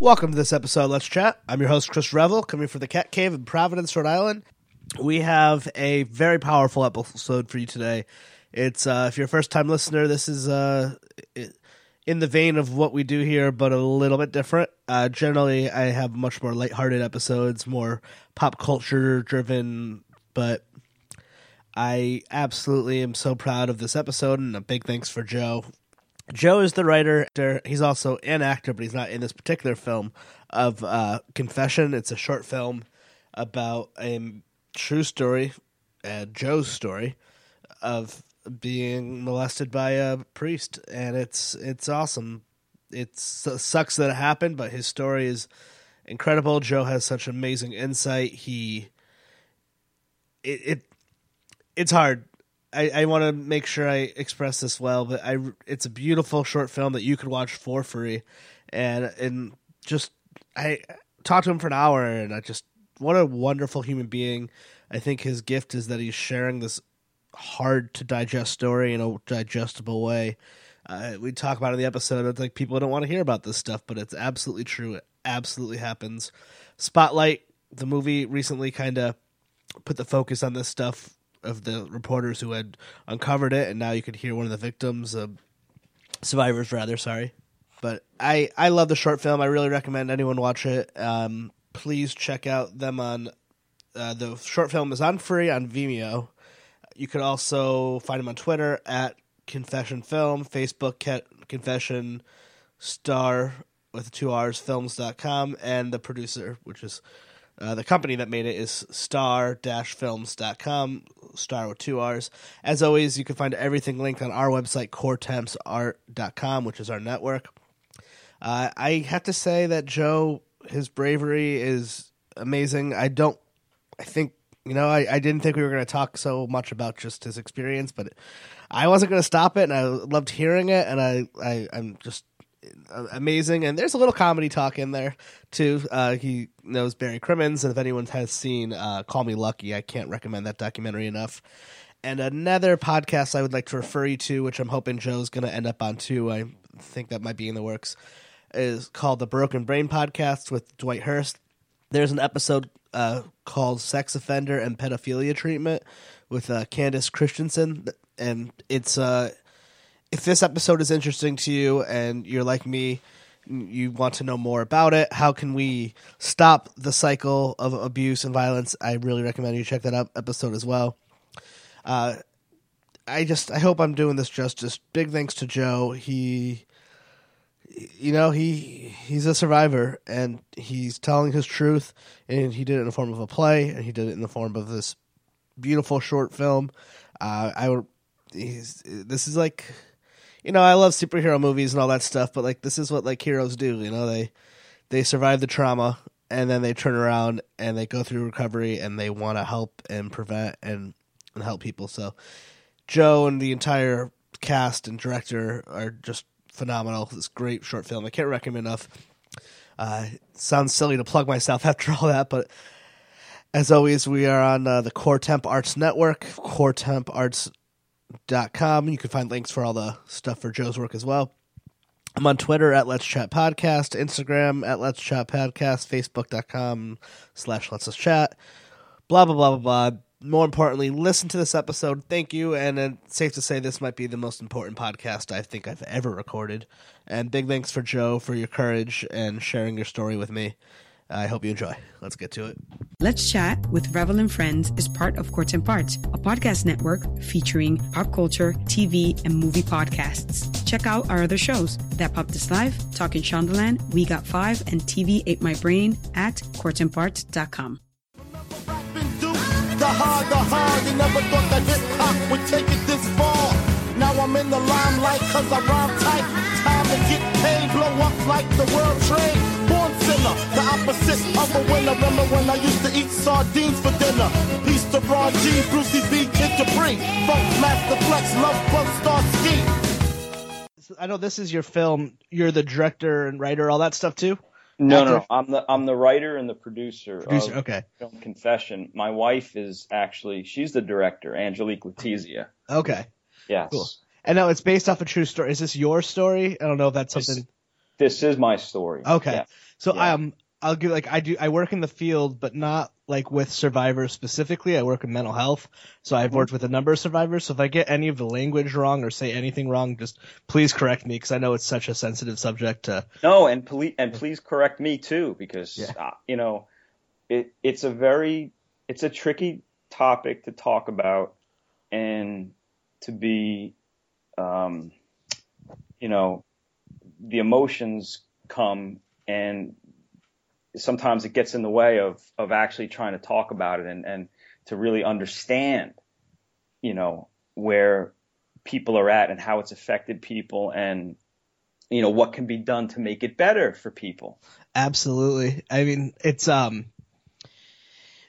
Welcome to this episode Let's Chat. I'm your host, Chris Revel, coming from the Cat Cave in Providence, Rhode Island. We have a very powerful episode for you today. It's uh, if you're a first time listener, this is uh, in the vein of what we do here, but a little bit different. Uh, generally, I have much more lighthearted episodes, more pop culture driven, but I absolutely am so proud of this episode, and a big thanks for Joe. Joe is the writer. He's also an actor, but he's not in this particular film of uh, Confession. It's a short film about a true story, uh, Joe's story of being molested by a priest, and it's it's awesome. It sucks that it happened, but his story is incredible. Joe has such amazing insight. He it, it it's hard. I, I want to make sure I express this well, but I it's a beautiful short film that you could watch for free, and and just I talked to him for an hour, and I just what a wonderful human being. I think his gift is that he's sharing this hard to digest story in a digestible way. Uh, we talk about in the episode. It's like people don't want to hear about this stuff, but it's absolutely true. It absolutely happens. Spotlight, the movie, recently kind of put the focus on this stuff of the reporters who had uncovered it, and now you could hear one of the victims, uh, survivors rather. Sorry, but I I love the short film. I really recommend anyone watch it. Um, please check out them on. Uh, the short film is on free on Vimeo. You could also find them on Twitter at Confession Film, Facebook Confession Star with two R's films.com, and the producer, which is uh, the company that made it, is star films.com, star with two R's. As always, you can find everything linked on our website, coretemparts.com, which is our network. Uh, I have to say that Joe, his bravery is amazing. I don't, I think you know, I, I didn't think we were going to talk so much about just his experience, but I wasn't going to stop it, and I loved hearing it, and I, I I'm just amazing. And there's a little comedy talk in there too. Uh, he knows Barry Crimmins, and if anyone has seen uh, Call Me Lucky, I can't recommend that documentary enough. And another podcast I would like to refer you to, which I'm hoping Joe's going to end up on too. I think that might be in the works. Is called the Broken Brain Podcast with Dwight Hurst. There's an episode uh, called Sex Offender and Pedophilia Treatment with uh, Candice Christiansen. And it's, uh, if this episode is interesting to you and you're like me, you want to know more about it, how can we stop the cycle of abuse and violence? I really recommend you check that up episode as well. Uh, I just I hope I'm doing this justice. Big thanks to Joe. He you know he he's a survivor and he's telling his truth and he did it in the form of a play and he did it in the form of this beautiful short film uh, i would this is like you know i love superhero movies and all that stuff but like this is what like heroes do you know they they survive the trauma and then they turn around and they go through recovery and they want to help and prevent and, and help people so joe and the entire cast and director are just phenomenal. This great short film. I can't recommend enough. Uh, sounds silly to plug myself after all that, but as always, we are on uh, the Core Temp Arts Network, coretemparts.com. You can find links for all the stuff for Joe's work as well. I'm on Twitter at Let's Chat Podcast, Instagram at Let's Chat Podcast, Facebook.com slash Let's Chat, blah, blah, blah, blah, blah more importantly, listen to this episode. Thank you. And it's safe to say this might be the most important podcast I think I've ever recorded. And big thanks for Joe for your courage and sharing your story with me. I hope you enjoy. Let's get to it. Let's Chat with Revel and Friends is part of Core Temp Arts, a podcast network featuring pop culture, TV, and movie podcasts. Check out our other shows That Popped Is Live, Talking Shondaland, We Got Five, and TV Ate My Brain at coretemparts.com the hard, the hard. You never thought that hip hop would take it this far. Now I'm in the limelight cause I rhyme tight. Time to get paid, blow up like the world trade. Born sinner, the opposite of a winner. Remember when I used to eat sardines for dinner? Peace to Ron G, Brucey B, Kid Capri. Funkmaster Flex, Love Bug Star Ski. I know this is your film. You're the director and writer, all that stuff too. No, no, no, I'm the I'm the writer and the producer. Producer, okay. Film Confession. My wife is actually she's the director, Angelique Letizia. Okay. Yes. Cool. And now it's based off a true story. Is this your story? I don't know if that's something. This is my story. Okay. Yeah. So Yeah. um, I'll give like I do. I work in the field, but not like with survivors specifically. I work in mental health, so Mm-hmm. I've worked with a number of survivors. So if I get any of the language wrong or say anything wrong, just please correct me because I know it's such a sensitive subject. To No, and please and please correct me too because Yeah. uh, you know it it's a very it's a tricky topic to talk about and to be um you know the emotions come and sometimes it gets in the way of of actually trying to talk about it and and to really understand you know where people are at and how it's affected people and you know what can be done to make it better for people absolutely, I mean it's um.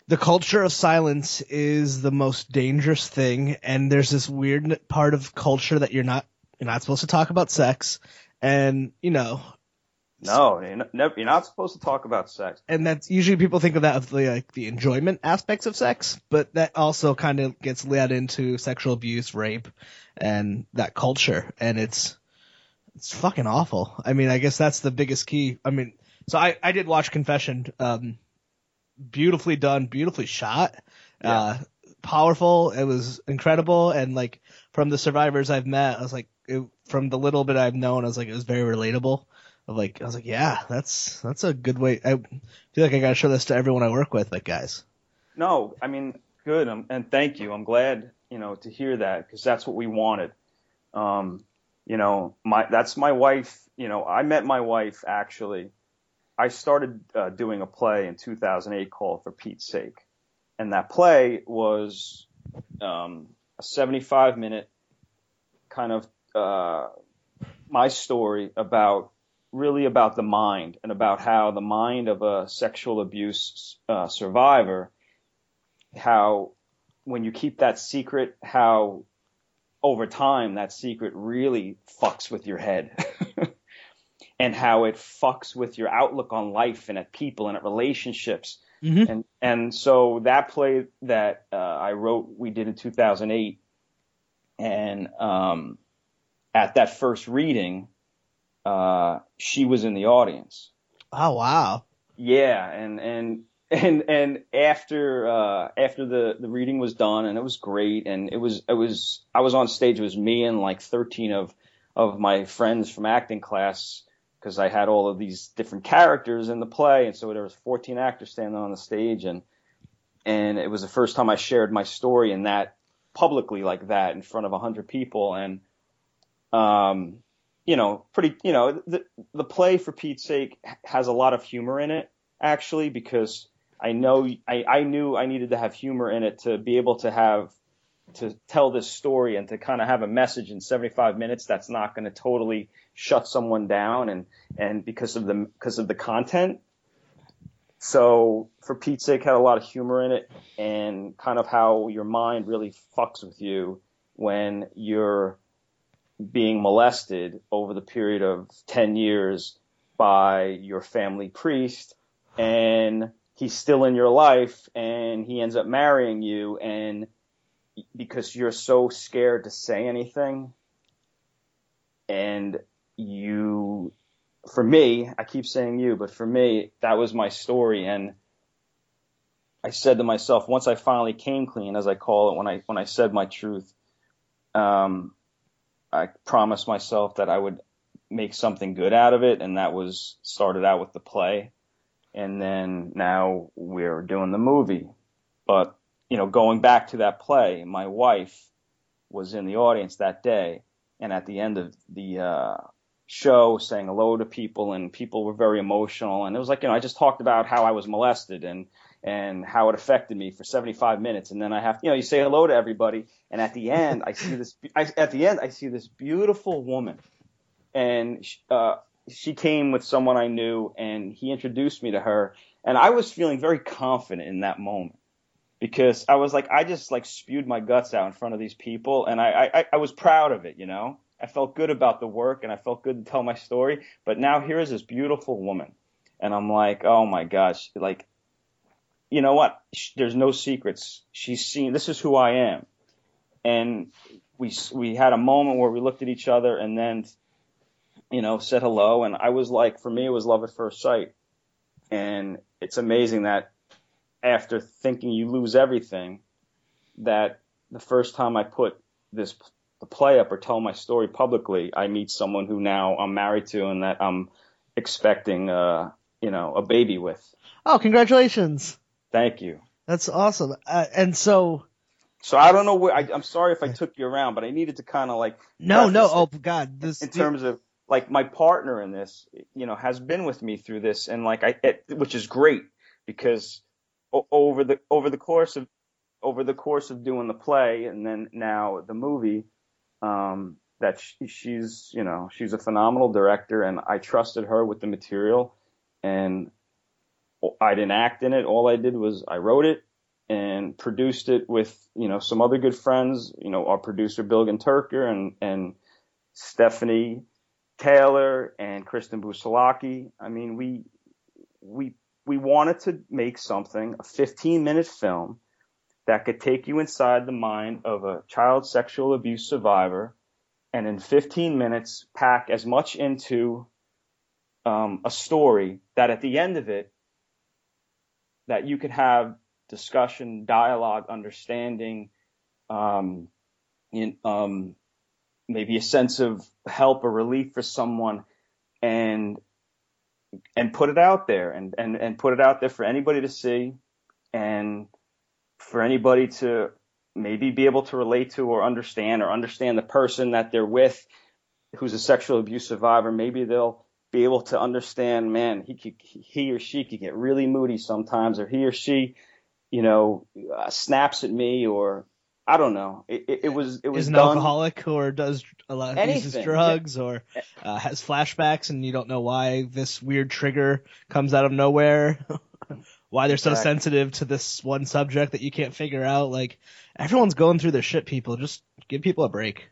The culture of silence is the most dangerous thing, and there's this weird part of culture that you're not you're not supposed to talk about sex, and you know no you're not, never, you're not supposed to talk about sex and that's usually people think of that of the like the enjoyment aspects of sex, but that also kind of gets led into sexual abuse, rape, and that culture, and it's it's fucking awful. I mean, I guess that's the biggest key. I mean, so I I did watch Confession, um, beautifully done, beautifully shot, uh, powerful. It was incredible, and like from the survivors I've met, I was like, it, from the little bit I've known, I was like, it was very relatable. Like, I was like, yeah, that's that's a good way. I feel like I gotta show this to everyone I work with, like guys. no i mean good um, and thank you i'm glad you know to hear that because that's what we wanted um you know my that's my wife you know i met my wife actually i started uh, doing a play in 2008 called for pete's sake and that play was um a 75 minute kind of uh my story about really about the mind and about how the mind of a sexual abuse uh, survivor, how when you keep that secret, how over time that secret really fucks with your head. and how it fucks with your outlook on life and at people and at relationships. Mhm. And and so that play that uh, I wrote, we did in 2008, and um, at that first reading, uh, she was in the audience. Oh wow. Yeah, and and and and after uh, after the the reading was done, and it was great, and it was it was I was on stage. It was me and like 13 of of my friends from acting class because I had all of these different characters in the play, and so there was 14 actors standing on the stage, and and it was the first time I shared my story in that publicly like that in front of 100 people, and um, you know, pretty, you know, the the play for Pete's sake has a lot of humor in it actually because I know I I knew I needed to have humor in it to be able to have to tell this story and to kind of have a message in 75 minutes that's not going to totally shut someone down and and because of the because of the content. So for Pete's sake had a lot of humor in it and kind of how your mind really fucks with you when you're being molested over the period of 10 years by your family priest and he's still in your life and he ends up marrying you and because you're so scared to say anything and you for me I keep saying you but for me that was my story and I said to myself once I finally came clean as I call it when I when I said my truth um I promised myself that I would make something good out of it, and that was started out with the play, and then now we're doing the movie. But you know, going back to that play, my wife was in the audience that day, and at the end of the uh, show, saying hello to people, and people were very emotional, and it was like you know, I just talked about how I was molested and and how it affected me for 75 minutes. And then I have, you know, you say hello to everybody. And at the end, I see this, I, at the end, I see this beautiful woman and, uh, she came with someone I knew and he introduced me to her. And I was feeling very confident in that moment because I was like, I just like spewed my guts out in front of these people. And I, I, I was proud of it, you know, I felt good about the work and I felt good to tell my story. But now here is this beautiful woman. And I'm like, oh my gosh, like, you know what? There's no secrets. She's seen, this is who I am. And we, we had a moment where we looked at each other and then you know, said hello, and I was like, for me, it was love at first sight, and it's amazing that after thinking you lose everything, that the first time I put this the play up or tell my story publicly, I meet someone who now I'm married to and that I'm expecting, uh, you know, a baby with. Oh, congratulations! Thank you. That's awesome. Uh, and so, So I don't know where. I, I'm sorry if I took you around, but I needed to kind of like no, no. Oh God, this in terms of like my partner in this, you know, has been with me through this, and like I, it, which is great because over the over the course of over the course of doing the play and then now the movie, um, that she, she's you know she's a phenomenal director, and I trusted her with the material, and I didn't act in it. All I did was I wrote it and produced it with you know some other good friends. You know our producer Bilgan Turker and and Stephanie Taylor and Kristen Busalaki. I mean we we we wanted to make something a 15 minute film that could take you inside the mind of a child sexual abuse survivor and in 15 minutes pack as much into um, a story that at the end of it that you could have discussion, dialogue, understanding, um, in, um, maybe a sense of help or relief for someone, and and put it out there and, and, and put it out there for anybody to see and for anybody to maybe be able to relate to or understand or understand the person that they're with who's a sexual abuse survivor. Maybe they'll be able to understand, man, he could, he or she could get really moody sometimes or he or she, you know, uh, snaps at me or I don't know. It, it, it was, it was is an done. alcoholic or does a lot of uses drugs or uh, has flashbacks and you don't know why this weird trigger comes out of nowhere. why they're so Exactly. sensitive to this one subject that you can't figure out. Like everyone's going through their shit. People just give people a break.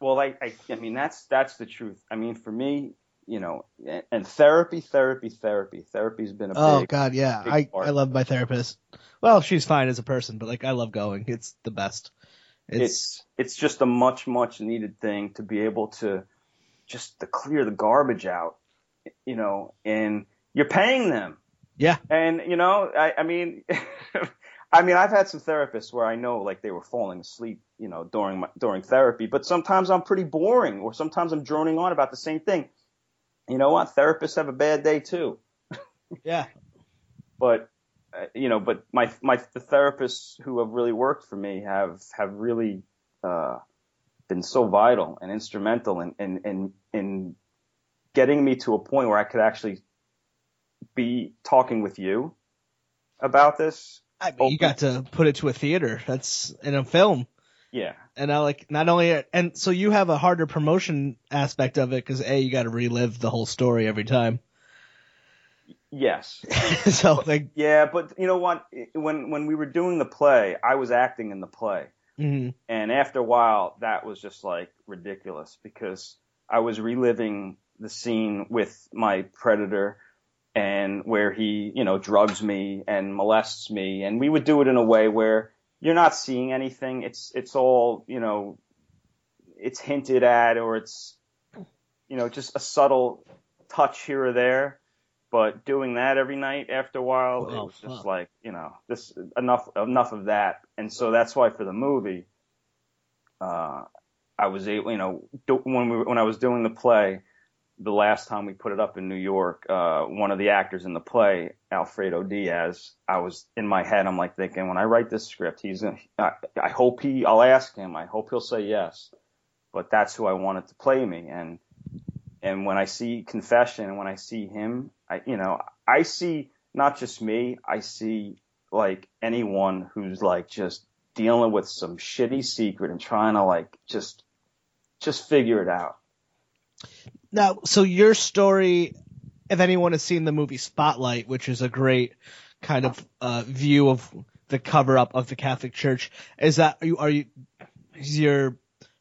Well, I, I, I mean, that's that's the truth. I mean, for me, you know, and, therapy, therapy, therapy. Therapy's been a big. Oh big. God, yeah. I. I love my therapist. Well, she's fine as a person, but like I love going. It's the best. It's, It's it's just a much much needed thing to be able to just to clear the garbage out, you know, and you're paying them. yeah. And you know, I, I mean, I mean, I've had some therapists where I know like they were falling asleep, you know, during my, during therapy. But sometimes I'm pretty boring, or sometimes I'm droning on about the same thing. You know what? Therapists have a bad day too. Yeah. But uh, you know, but my my the therapists who have really worked for me have have really uh, been so vital and instrumental in in in, in getting me to a point where I could actually be talking with you about this. I mean, you got to put it to a theater. That's in a film. Yeah. And I like not only and so you have a harder promotion aspect of it because a you got to relive the whole story every time. Yes. so like, Yeah, but you know what? When when we were doing the play, I was acting in the play. mhm. And after a while, that was just like ridiculous because I was reliving the scene with my predator and where he, you know, drugs me and molests me. And we would do it in a way where you're not seeing anything. It's, it's all, you know, it's hinted at or it's, you know, just a subtle touch here or there. But doing that every night after a while, it Oh, was just like, you know, this enough enough of that. And so that's why for the movie, uh, I was able, you know, do, when we when I was doing the play, the last time we put it up in New York, uh, one of the actors in the play, Alfredo Diaz, I was in my head, I'm like thinking, when I write this script, he's gonna, I, I hope he, I'll ask him, I hope he'll say yes, but that's who I wanted to play me, and and when I see Confession, and when I see him, I, you know, I see not just me, I see like anyone who's like just dealing with some shitty secret and trying to like just just figure it out. Now so your story, if anyone has seen the movie Spotlight, which is a great kind of uh, view of the cover up of the Catholic Church, is that are you are you is your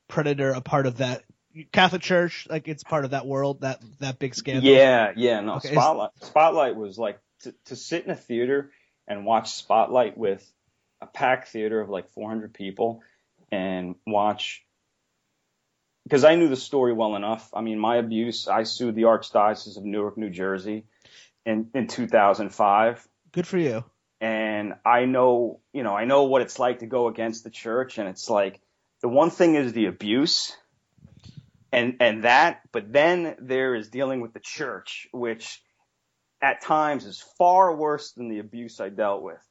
predator a part of that Catholic Church? Like it's part of that world, that that big scandal. Yeah, yeah, no. Okay, is- Spotlight Spotlight was like to, to sit in a theater and watch Spotlight with a packed theater of like 400 people and watch because I knew the story well enough. I mean, my abuse, I sued the Archdiocese of Newark, New Jersey in, in 2005. Good for you. And I know, you know, I know what it's like to go against the church. And it's like, the one thing is the abuse and, and that, but then there is dealing with the church, which at times is far worse than the abuse I dealt with.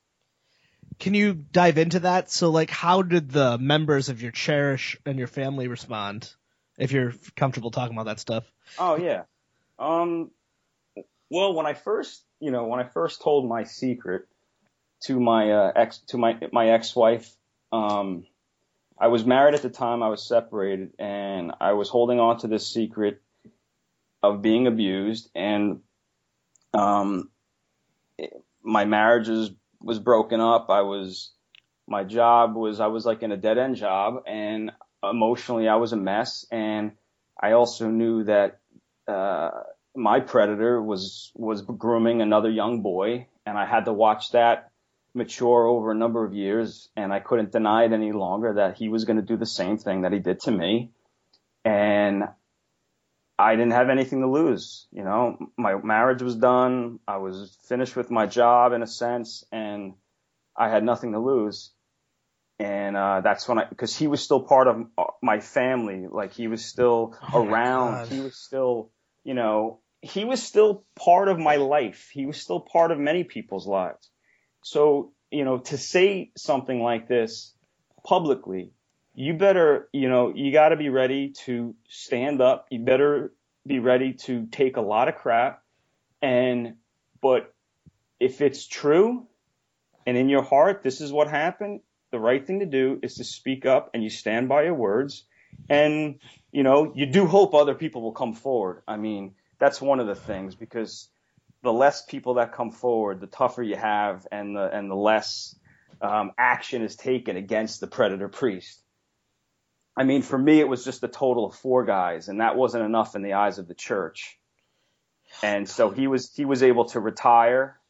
Can you dive into that? So, like, how did the members of your cherish and your family respond? If you're comfortable talking about that stuff. Oh yeah. Um. Well, when I first, you know, when I first told my secret to my uh, ex to my my ex-wife, um, I was married at the time. I was separated, and I was holding on to this secret of being abused, and um, my marriage was was broken up. I was my job was I was like in a dead end job, and emotionally I was a mess, and I also knew that uh, my predator was was grooming another young boy, and I had to watch that mature over a number of years, and I couldn't deny it any longer that he was going to do the same thing that he did to me, and I didn't have anything to lose. You know, my marriage was done. I was finished with my job in a sense, and I had nothing to lose. And uh, that's when I, because he was still part of my family. Like he was still oh around. He was still, you know, he was still part of my life. He was still part of many people's lives. So, you know, to say something like this publicly you better, you know, you got to be ready to stand up. You better be ready to take a lot of crap. And, but if it's true and in your heart, this is what happened, the right thing to do is to speak up and you stand by your words. And, you know, you do hope other people will come forward. I mean, that's one of the things because the less people that come forward, the tougher you have and the, and the less, um, action is taken against the predator priest. I mean, for me, it was just a total of four guys, and that wasn't enough in the eyes of the church. And so he was he was able to retire,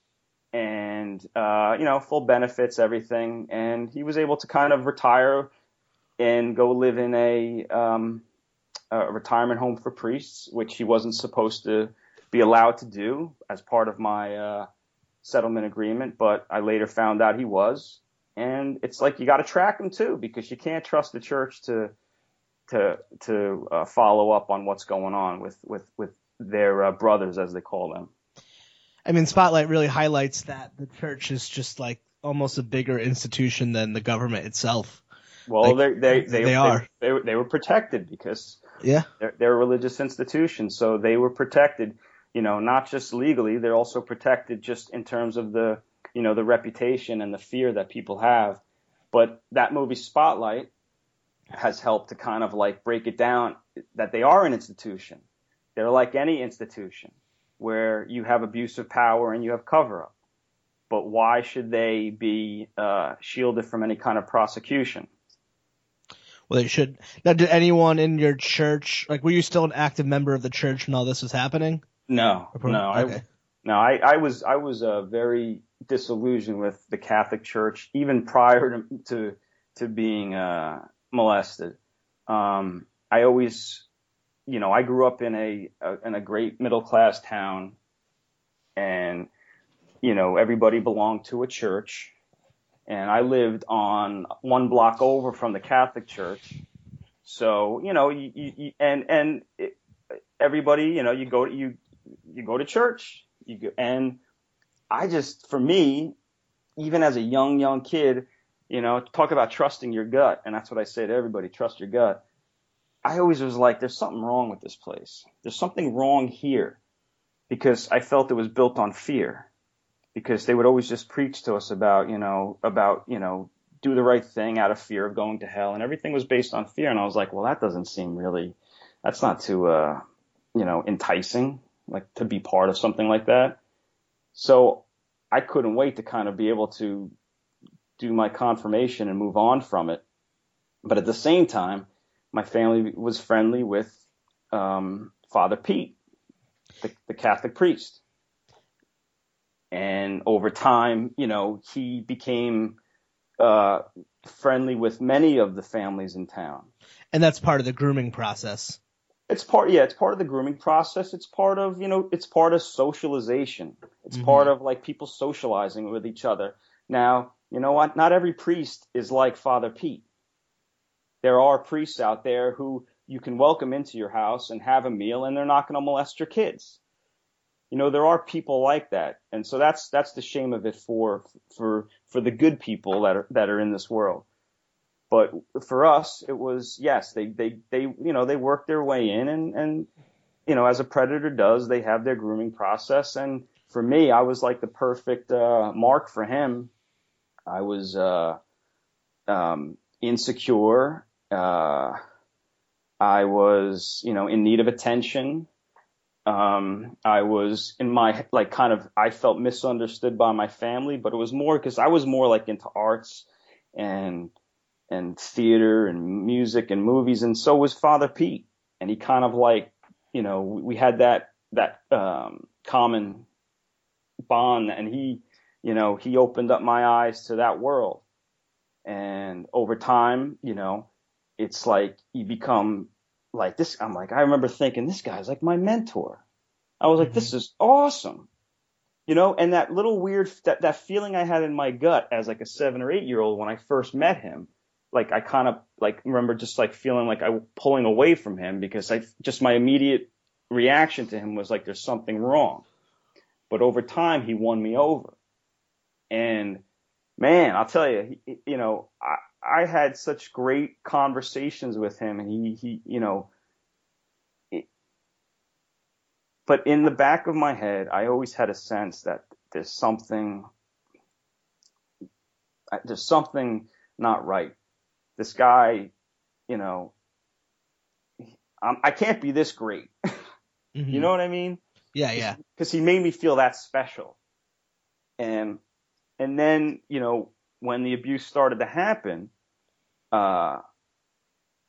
and uh, you know, full benefits, everything, and he was able to kind of retire and go live in a, um, a retirement home for priests, which he wasn't supposed to be allowed to do as part of my uh, settlement agreement. But I later found out he was, and it's like you got to track them too because you can't trust the church to to to uh, follow up on what's going on with with with their uh, brothers as they call them. I mean, Spotlight really highlights that the church is just like almost a bigger institution than the government itself. Well, like, they, they, they, they are. They, they, were protected because yeah, they're, they're a religious institution, so they were protected. You know, not just legally, they're also protected just in terms of the you know, the reputation and the fear that people have. But that movie Spotlight has helped to kind of like break it down that they are an institution. They're like any institution where you have abuse of power and you have cover up. But why should they be uh, shielded from any kind of prosecution? Well, they should. Now, did anyone in your church, like, were you still an active member of the church when all this was happening? No, no, okay. I, no, I, I was, I was a very disillusioned with the Catholic Church even prior to to, to being uh, molested. Um, I always, you know, I grew up in a, a in a great middle class town, and you know everybody belonged to a church, and I lived on one block over from the Catholic Church. So you know, you, you, and and it, everybody, you know, you go you you go to church, you go, and I just, for me, even as a young, young kid, you know, talk about trusting your gut. And that's what I say to everybody, trust your gut. I always was like, there's something wrong with this place. There's something wrong here because I felt it was built on fear because they would always just preach to us about, you know, about, you know, do the right thing out of fear of going to hell and everything was based on fear. And I was like, well, that doesn't seem really, that's not too, uh, you know, enticing, like to be part of something like that. So I couldn't wait to kind of be able to do my confirmation and move on from it. But at the same time, my family was friendly with um, Father Pete, the, the Catholic priest. And over time, you know, he became uh, friendly with many of the families in town. And that's part of the grooming process. It's part, yeah, it's part of the grooming process. It's part of, you know, it's part of socialization. It's mm-hmm. part of like people socializing with each other. Now, you know what? Not every priest is like Father Pete. There are priests out there who you can welcome into your house and have a meal and they're not going to molest your kids. You know, there are people like that. And so that's, that's the shame of it for, for, for the good people that are, that are in this world. But for us, it was, yes, they, they, they, you know, they work their way in and, and, you know, as a predator does, they have their grooming process. And for me, I was like the perfect, uh, mark for him. I was, uh, um, insecure. Uh, I was, you know, in need of attention. Um, I was in my, like, kind of, I felt misunderstood by my family, but it was more because I was more like into arts and, and theater and music and movies, and so was Father Pete. And he kind of like, you know, we had that that um, common bond, and he, you know, he opened up my eyes to that world. And over time, you know, it's like you become like this. I'm like, I remember thinking, this guy's like my mentor. I was like, mm-hmm. this is awesome. You know, and that little weird, that, that feeling I had in my gut as like a seven or eight year old when I first met him, like I kind of like remember just like feeling like I pulling away from him because I just my immediate reaction to him was like there's something wrong. But over time he won me over. And man, I'll tell you, he, you know, I I had such great conversations with him and he he you know it, but in the back of my head, I always had a sense that there's something there's something not right this guy, you know, I'm, I can not be this great. mm-hmm. You know what I mean? Yeah, yeah. Because he made me feel that special. And and then you know when the abuse started to happen, uh,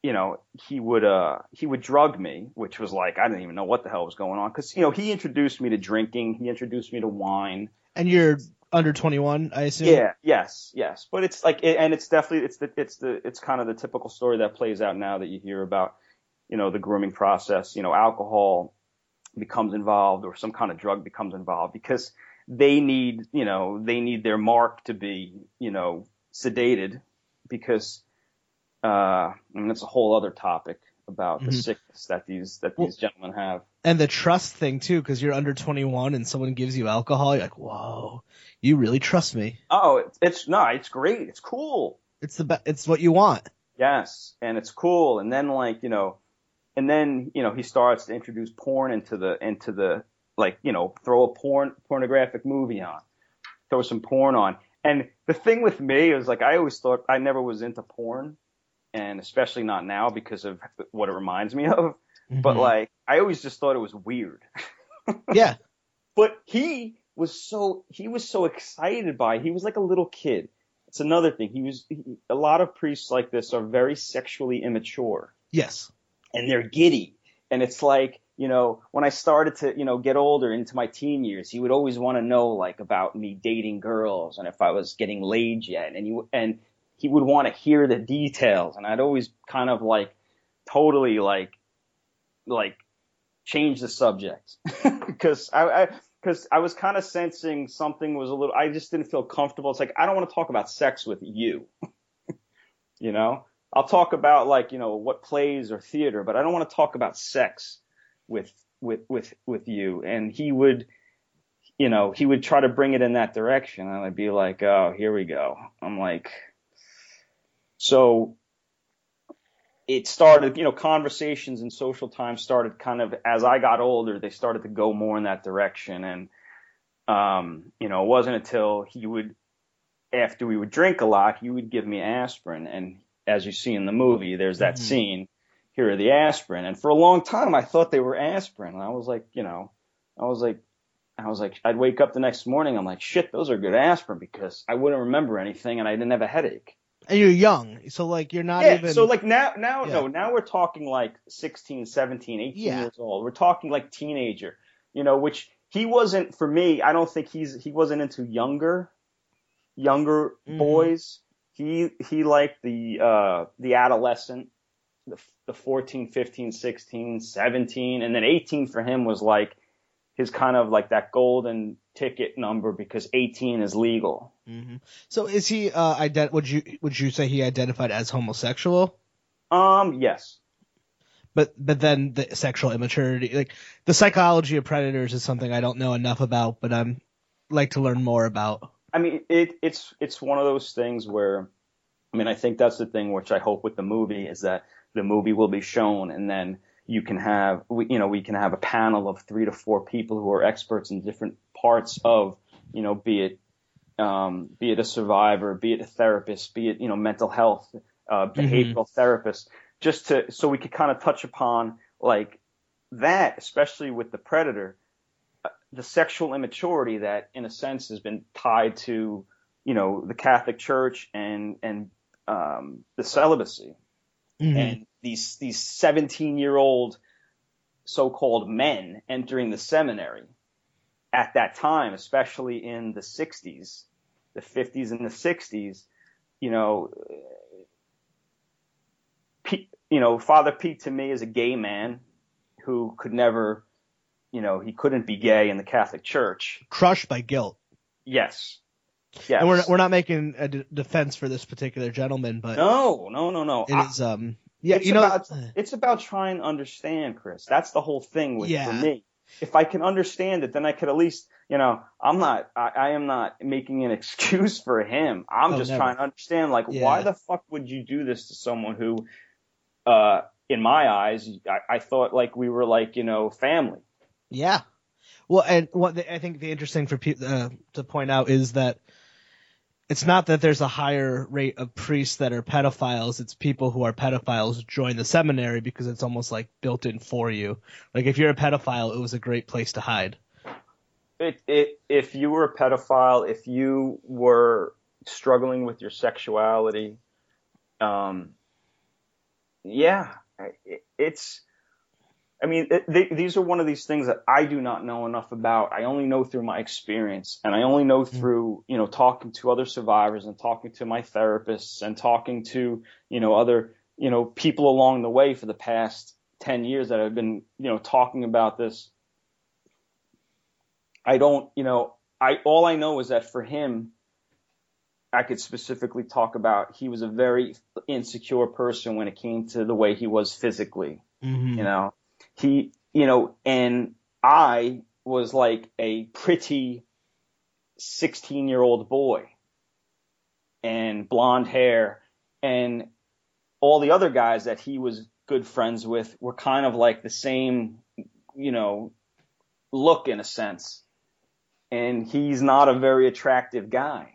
you know he would uh he would drug me, which was like I didn't even know what the hell was going on because you know he introduced me to drinking, he introduced me to wine. And you're under 21, I assume. Yeah, yes, yes. But it's like, and it's definitely, it's the, it's the, it's kind of the typical story that plays out now that you hear about, you know, the grooming process. You know, alcohol becomes involved or some kind of drug becomes involved because they need, you know, they need their mark to be, you know, sedated because, uh, I mean, that's a whole other topic about mm-hmm. the sickness that these that these well, gentlemen have. And the trust thing too, because you're under 21 and someone gives you alcohol, you're like, whoa, you really trust me. Oh, it's, it's no, it's great, it's cool. It's the be- it's what you want. Yes, and it's cool. And then like you know, and then you know he starts to introduce porn into the into the like you know throw a porn pornographic movie on, throw some porn on. And the thing with me is like I always thought I never was into porn and especially not now because of what it reminds me of. Mm-hmm. But like, I always just thought it was weird. yeah. But he was so he was so excited by. It. He was like a little kid. It's another thing. He was he, a lot of priests like this are very sexually immature. Yes. And they're giddy. And it's like, you know, when I started to, you know, get older into my teen years, he would always want to know like about me dating girls and if I was getting laid yet. And you and he would want to hear the details and I'd always kind of like totally like like change the subject because I, I because I was kind of sensing something was a little I just didn't feel comfortable. It's like I don't want to talk about sex with you. you know? I'll talk about like, you know, what plays or theater, but I don't want to talk about sex with with with with you. And he would you know, he would try to bring it in that direction and I'd be like, "Oh, here we go." I'm like, so it started, you know, conversations and social time started kind of as I got older, they started to go more in that direction. And, um, you know, it wasn't until he would, after we would drink a lot, he would give me aspirin. And as you see in the movie, there's that mm-hmm. scene. Here are the aspirin. And for a long time, I thought they were aspirin. And I was like, you know, I was like, I was like, I'd wake up the next morning. I'm like, shit, those are good aspirin because I wouldn't remember anything and I didn't have a headache and you're young, so like you're not yeah, even. So like now, now, yeah. no, now we're talking like 16, 17, 18 yeah. years old. We're talking like teenager, you know, which he wasn't for me. I don't think he's he wasn't into younger, younger mm-hmm. boys. he he liked the uh, the adolescent, the the 14, 15, 16, 17, and then 18 for him was like his kind of like that golden ticket number because 18 is legal. Mm-hmm. So is he? Uh, ident- would you would you say he identified as homosexual? Um, yes. But but then the sexual immaturity, like the psychology of predators, is something I don't know enough about, but I'm like to learn more about. I mean, it, it's it's one of those things where, I mean, I think that's the thing which I hope with the movie is that the movie will be shown, and then you can have, we, you know, we can have a panel of three to four people who are experts in different parts of, you know, be it, um, be it a survivor, be it a therapist, be it, you know, mental health, uh, behavioral mm-hmm. therapist, just to so we could kind of touch upon like that, especially with the predator the sexual immaturity that, in a sense, has been tied to, you know, the Catholic Church and and um, the celibacy, mm-hmm. and these these 17 year old so-called men entering the seminary at that time, especially in the 60s, the 50s and the 60s, you know, Pete, you know, Father Pete to me is a gay man who could never you know, he couldn't be gay in the Catholic Church. Crushed by guilt. Yes. Yes. And we're we're not making a d- defense for this particular gentleman, but no, no, no, no. It I, is um yeah, you know about, it's about trying to understand, Chris. That's the whole thing with yeah. for me. If I can understand it, then I could at least, you know, I'm not, I, I am not making an excuse for him. I'm oh, just never. trying to understand, like, yeah. why the fuck would you do this to someone who, uh, in my eyes, I, I thought like we were like, you know, family. Yeah. Well, and what the, I think the interesting for people uh, to point out is that it's not that there's a higher rate of priests that are pedophiles. It's people who are pedophiles join the seminary because it's almost like built in for you. Like if you're a pedophile, it was a great place to hide. It, it, if you were a pedophile, if you were struggling with your sexuality, um, yeah, it, it's I mean, it, they, these are one of these things that I do not know enough about. I only know through my experience, and I only know mm-hmm. through you know talking to other survivors and talking to my therapists and talking to you know other you know people along the way for the past ten years that I've been you know talking about this. I don't, you know, I all I know is that for him, I could specifically talk about he was a very insecure person when it came to the way he was physically. Mm-hmm. You know, he, you know, and I was like a pretty 16 year old boy and blonde hair and all the other guys that he was good friends with were kind of like the same, you know, look in a sense. And he's not a very attractive guy.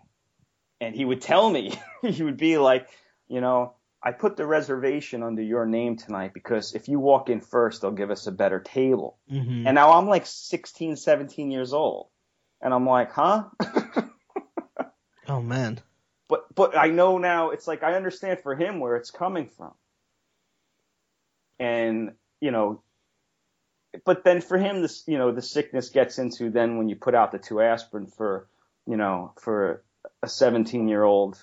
And he would tell me, he would be like, you know, I put the reservation under your name tonight because if you walk in first, they'll give us a better table. Mm-hmm. And now I'm like 16, 17 years old. And I'm like, huh? oh man. But, but I know now it's like, I understand for him where it's coming from. And, you know, but then for him, this, you know, the sickness gets into then when you put out the two aspirin for, you know, for a 17 year old,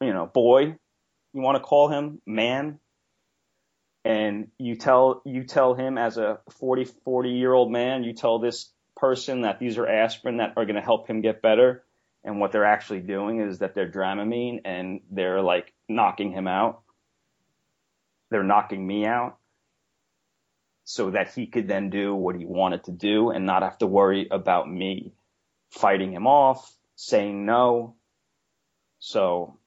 you know, boy you want to call him man and you tell you tell him as a 40 40 year old man you tell this person that these are aspirin that are going to help him get better and what they're actually doing is that they're dramamine and they're like knocking him out. They're knocking me out so that he could then do what he wanted to do and not have to worry about me fighting him off saying no. So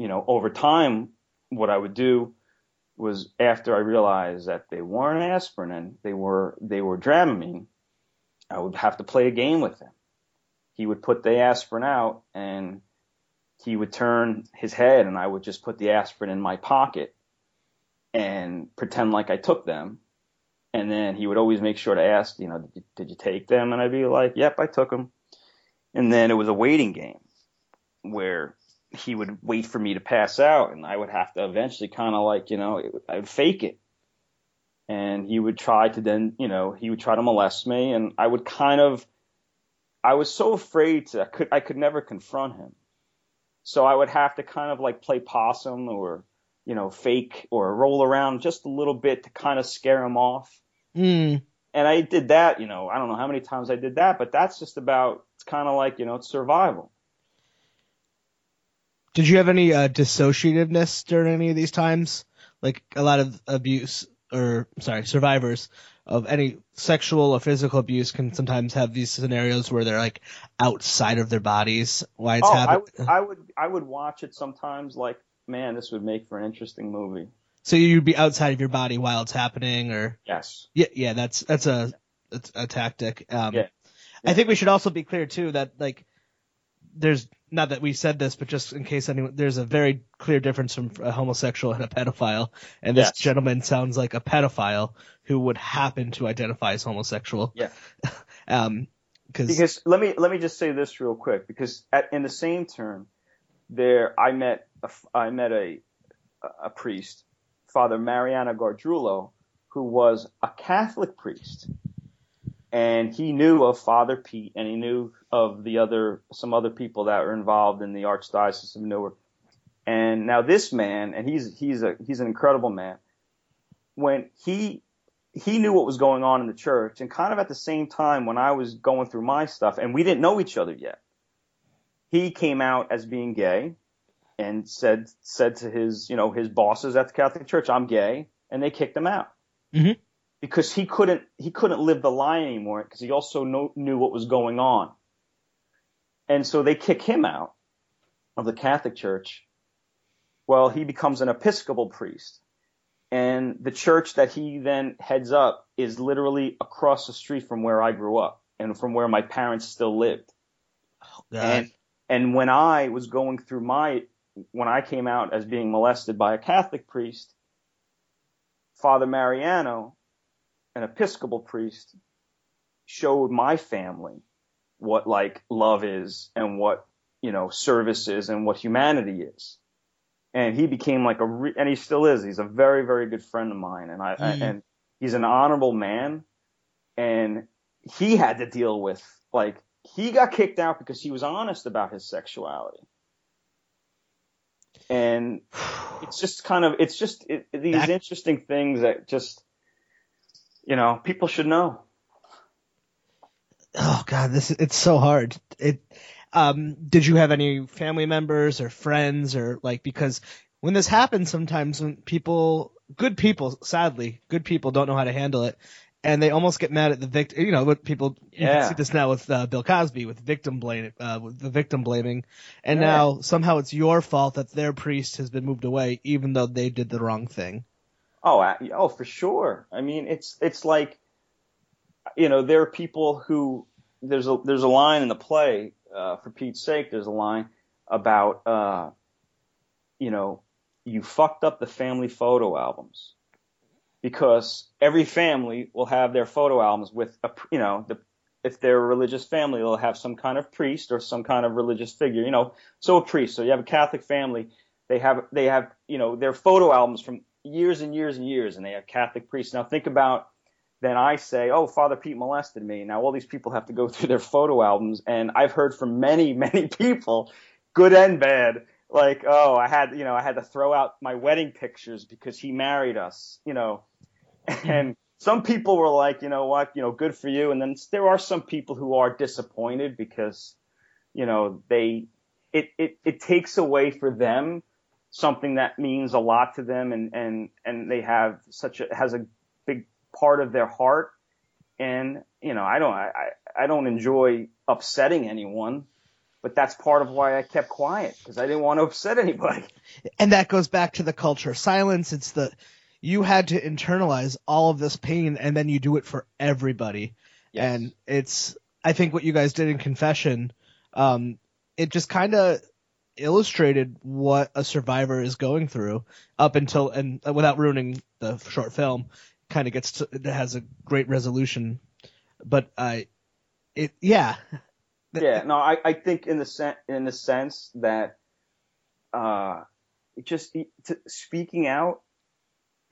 you know, over time, what I would do was after I realized that they weren't aspirin and they were they were Dramamine, I would have to play a game with him. He would put the aspirin out and he would turn his head and I would just put the aspirin in my pocket and pretend like I took them. And then he would always make sure to ask, you know, did you, did you take them? And I'd be like, yep, I took them. And then it was a waiting game where he would wait for me to pass out and I would have to eventually kind of like, you know, I would fake it. And he would try to then, you know, he would try to molest me and I would kind of, I was so afraid to, I could, I could never confront him So I would have to kind of like play possum or, you know, fake or roll around just a little bit to kind of scare him off. Mm. And I did that, you know, I don't know how many times I did that, but that's just about, it's kind of like, you know, it's survival. Did you have any uh, dissociativeness during any of these times? Like a lot of abuse, or sorry, survivors of any sexual or physical abuse can sometimes have these scenarios where they're like outside of their bodies. Why it's oh, happening? I would, I would, I would watch it sometimes like, man, this would make for an interesting movie. So you'd be outside of your body while it's happening, or Yes. yeah, yeah, that's that's a that's a tactic. Um, Yeah. I think we should also be clear too that like there's not that we said this, but just in case anyone, there's a very clear difference from a homosexual and a pedophile, and this Yes. gentleman sounds like a pedophile who would happen to identify as homosexual. Yeah. Um, cause, Because let me let me just say this real quick because at, in the same term, there I met a, I met a a priest, Father Mariana Gardrulo, who was a Catholic priest, and he knew of Father Pete and he knew of the other some other people that were involved in the Archdiocese of Newark. And now this man, and he's he's a he's an incredible man. When he he knew what was going on in the church, and kind of at the same time when I was going through my stuff, and we didn't know each other yet, he came out as being gay, and said said to his you know his bosses at the Catholic Church, "I'm gay," and they kicked him out Mhm. Because he couldn't he couldn't live the lie anymore because he also know, knew what was going on, and so they kick him out of the Catholic Church. Well, he becomes an Episcopal priest and the church that he then heads up is literally across the street from where I grew up and from where my parents still lived. Oh, God. And and when I was going through my when I came out as being molested by a Catholic priest, Father Mariano, an Episcopal priest, showed my family what like love is and what you know service is and what humanity is. And he became like a re- and he still is. He's a very very good friend of mine. And i, I Mm. and he's an honorable man. And he had to deal with like he got kicked out because he was honest about his sexuality. And it's just kind of it's just it, these That- interesting things that just you know people should know oh God, this it's so hard. It. Um, did you have any family members or friends or like because when this happens sometimes when people good people sadly good people don't know how to handle it and they almost get mad at the victim you know what people you can Yeah. see this now with uh, Bill Cosby with victim blame uh, with the victim blaming and Yeah. now somehow it's your fault that their priest has been moved away even though they did the wrong thing Oh, I- oh, for sure. I mean, it's it's like, you know, there are people who there's a there's a line in the play. Uh, for Pete's sake, there's a line about, uh, you know, you fucked up the family photo albums because every family will have their photo albums with a, you know, the if they're a religious family, they'll have some kind of priest or some kind of religious figure, you know. So a priest. So you have a Catholic family, they have they have you know their photo albums from years and years and years, and they have Catholic priests. Now think about then I say, oh, Father Pete molested me. Now all these people have to go through their photo albums, and I've heard from many many people, good and bad, like oh I had you know I had to throw out my wedding pictures because he married us, you know, hmm. and some people were like, you know what, you know, good for you, and then there are some people who are disappointed because, you know, they it it it takes away for them something that means a lot to them and and and they have such a has a big part of their heart. And you know I don't I I I don't enjoy upsetting anyone but that's part of why I kept quiet because I didn't want to upset anybody. And that goes back to the culture. Of silence it's the you had to internalize all of this pain and then you do it for everybody. Yes. and it's i think what you guys did in confession um it just kind of illustrated what a survivor is going through up until and uh, without ruining the short film kind of gets to it has a great resolution. But i it yeah. Yeah, no, I, I think in the sen- in the sense that uh, it just to, speaking out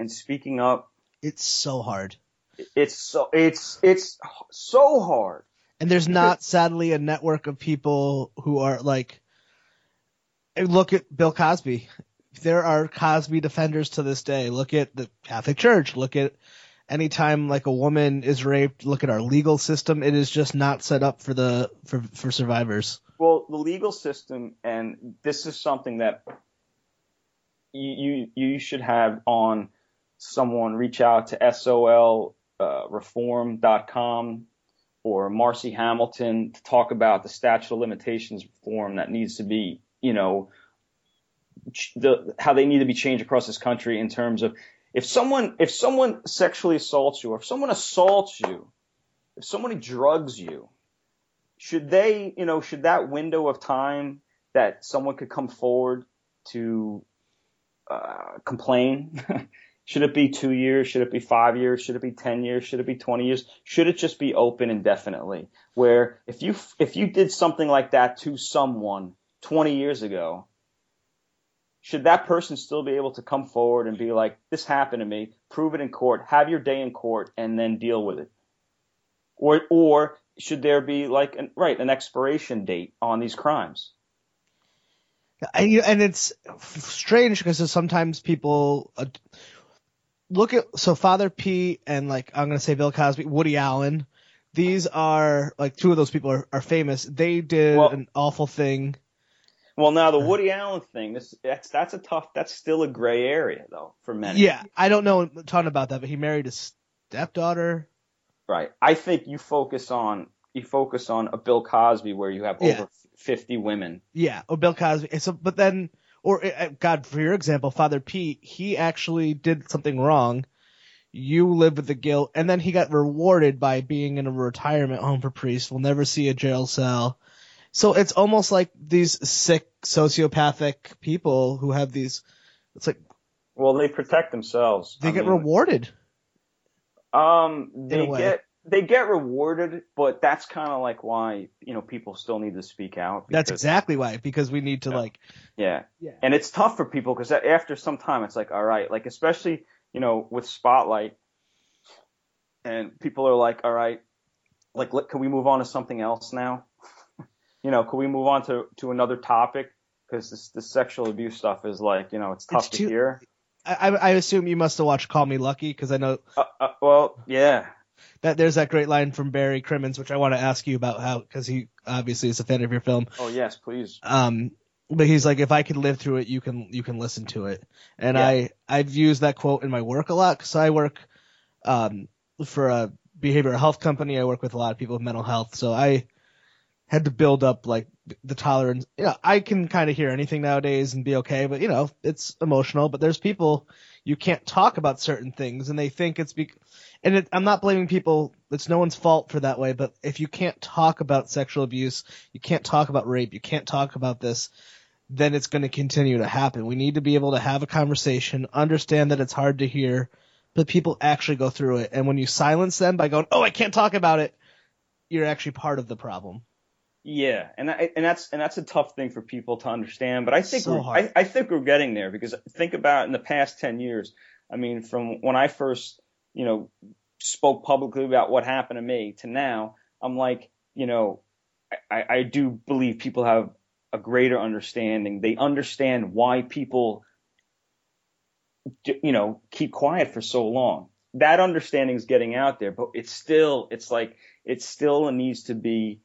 and speaking up, it's so hard. It's so it's it's so hard. and there's not sadly a network of people who are like look at Bill Cosby. There are Cosby defenders to this day. Look at the Catholic Church. Look at anytime like a woman is raped. Look at our legal system. It is just not set up for the for for survivors. Well, the legal system, and this is something that you you, you should have on someone reach out to sol uh, reform.com or Marci Hamilton to talk about the statute of limitations reform that needs to be, you know, the, how they need to be changed across this country in terms of if someone if someone sexually assaults you or if someone assaults you, if somebody drugs you, should they, you know, should that window of time that someone could come forward to uh, complain Should it be two years? Should it be five years? Should it be 10 years? Should it be 20 years? Should it just be open indefinitely? Where if you, if you did something like that to someone 20 years ago, should that person still be able to come forward and be like, this happened to me, prove it in court, have your day in court, and then deal with it? Or, or should there be like, an, right, an expiration date on these crimes? And, you, and it's strange because sometimes people, uh, look at so Father P and like I'm gonna say Bill Cosby, Woody Allen. These are like two of those people are, are famous. They did well, an awful thing. Well, now the Woody Allen thing, this that's that's a tough. That's still a gray area though for many. Yeah, I don't know a ton about that, but he married his stepdaughter. Right. I think you focus on you focus on a Bill Cosby where you have yeah. over fifty women. Yeah, or Bill Cosby. So, but then or uh, God, for your example, Father Pete, he actually did something wrong. You live with the guilt, and then he got rewarded by being in a retirement home for priests. We'll never see a jail cell. So it's almost like these sick sociopathic people who have these. It's like. Well, they protect themselves. They I get mean, rewarded. Um, they get they get rewarded, but that's kind of like why you know people still need to speak out. Because, that's exactly why, because we need to yeah. like. Yeah. yeah. And it's tough for people because after some time, it's like, all right, like especially you know with Spotlight, and people are like, all right, like can we move on to something else now? You know, could we move on to to another topic? Because this this sexual abuse stuff is like, you know, it's tough it's to hear. I, I assume you must have watched Call Me Lucky because I know. Uh, uh, well, yeah, that there's that great line from Barry Crimmins, which I want to ask you about how because he obviously is a fan of your film. Oh yes, please. Um, but he's like, if I can live through it, you can you can listen to it. And yeah. I I've used that quote in my work a lot because I work um for a behavioral health company. I work with a lot of people with mental health, so I had to build up like the tolerance. You know, I can kind of hear anything nowadays and be okay, but you know, it's emotional. But there's people you can't talk about certain things, and they think it's be. And it, I'm not blaming people. It's no one's fault for that way. But if you can't talk about sexual abuse, you can't talk about rape, you can't talk about this, then it's going to continue to happen. We need to be able to have a conversation, understand that it's hard to hear, but people actually go through it. And when you silence them by going, "Oh, I can't talk about it," you're actually part of the problem. Yeah, and I, and that's and that's a tough thing for people to understand. But I think so we're, I, I, think we're getting there because think about in the past ten years. I mean, from when I first you know spoke publicly about what happened to me to now, I'm like, you know, I, I do believe people have a greater understanding. They understand why people, you know, keep quiet for so long. That understanding is getting out there, but it's still, it's like, it still needs to be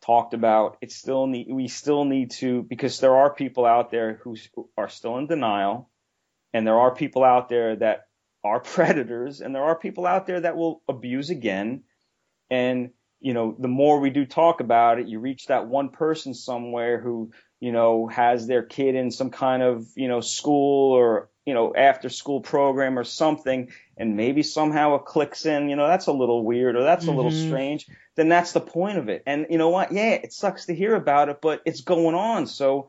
talked about. It's still need, we still need to, because there are people out there who are still in denial and there are people out there that are predators and there are people out there that will abuse again. And, you know, the more we do talk about it, you reach that one person somewhere who, you know, has their kid in some kind of, you know, school or, you know, after school program or something, and maybe somehow it clicks in, you know, that's a little weird or that's mm-hmm. a little mm-hmm. strange, then that's the point of it. And you know what? Yeah, it sucks to hear about it, but it's going on. So,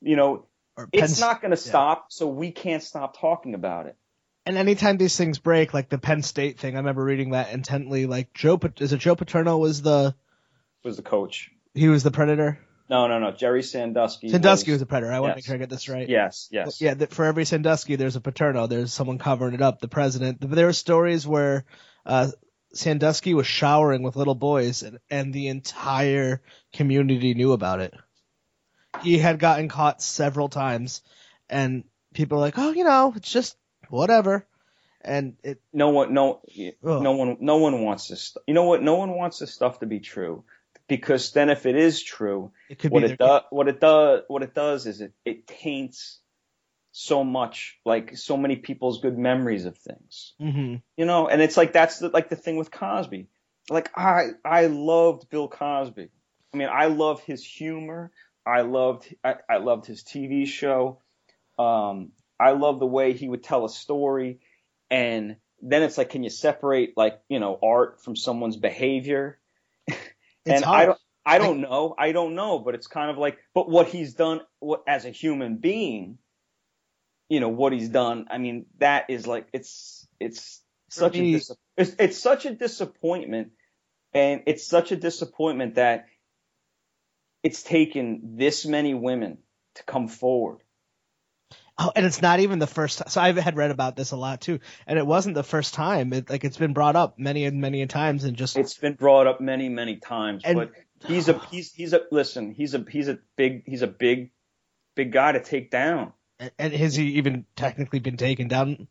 you know, it's not going to stop. Yeah. So we can't stop talking about it. And anytime these things break, like the Penn State thing, I remember reading that intently. Like Joe, is it Joe Paterno was the was the coach? He was the predator. No, no, no. Jerry Sandusky. Sandusky was, was a predator. I yes. want to make sure I get this right. Yes, yes. Yeah, for every Sandusky, there's a Paterno. There's someone covering it up. The president. There are stories where uh, Sandusky was showering with little boys, and, and the entire community knew about it. he had gotten caught several times, and people are like, "Oh, you know, it's just whatever," and it. No one, no, Ugh. no one, no one wants this. st- You know what? No one wants this stuff to be true, because then if it is true, It could what it does, what it does, what it does is it it taints so much, like so many people's good memories of things. Mhm. You know, and it's like that's the, like the thing with Cosby. Like I I loved Bill Cosby. I mean, I love his humor. I loved I, I loved his TV show. Um, I love the way he would tell a story, and then it's like, can you separate like you know art from someone's behavior? And hard. I don't I don't know. I don't know, but it's kind of like but what he's done what as a human being, you know, what he's done, I mean, that is like it's it's such me- a dis- it's, it's such a disappointment and it's such a disappointment that it's taken this many women to come forward. Oh, and it's not even the first. So I had read about this a lot too, and it wasn't the first time. It, like it's been brought up many and many times, and just It's been brought up many, many times, And- but he's a he's he's a listen, he's a he's a big he's a big big guy to take down. And has he even technically been taken down?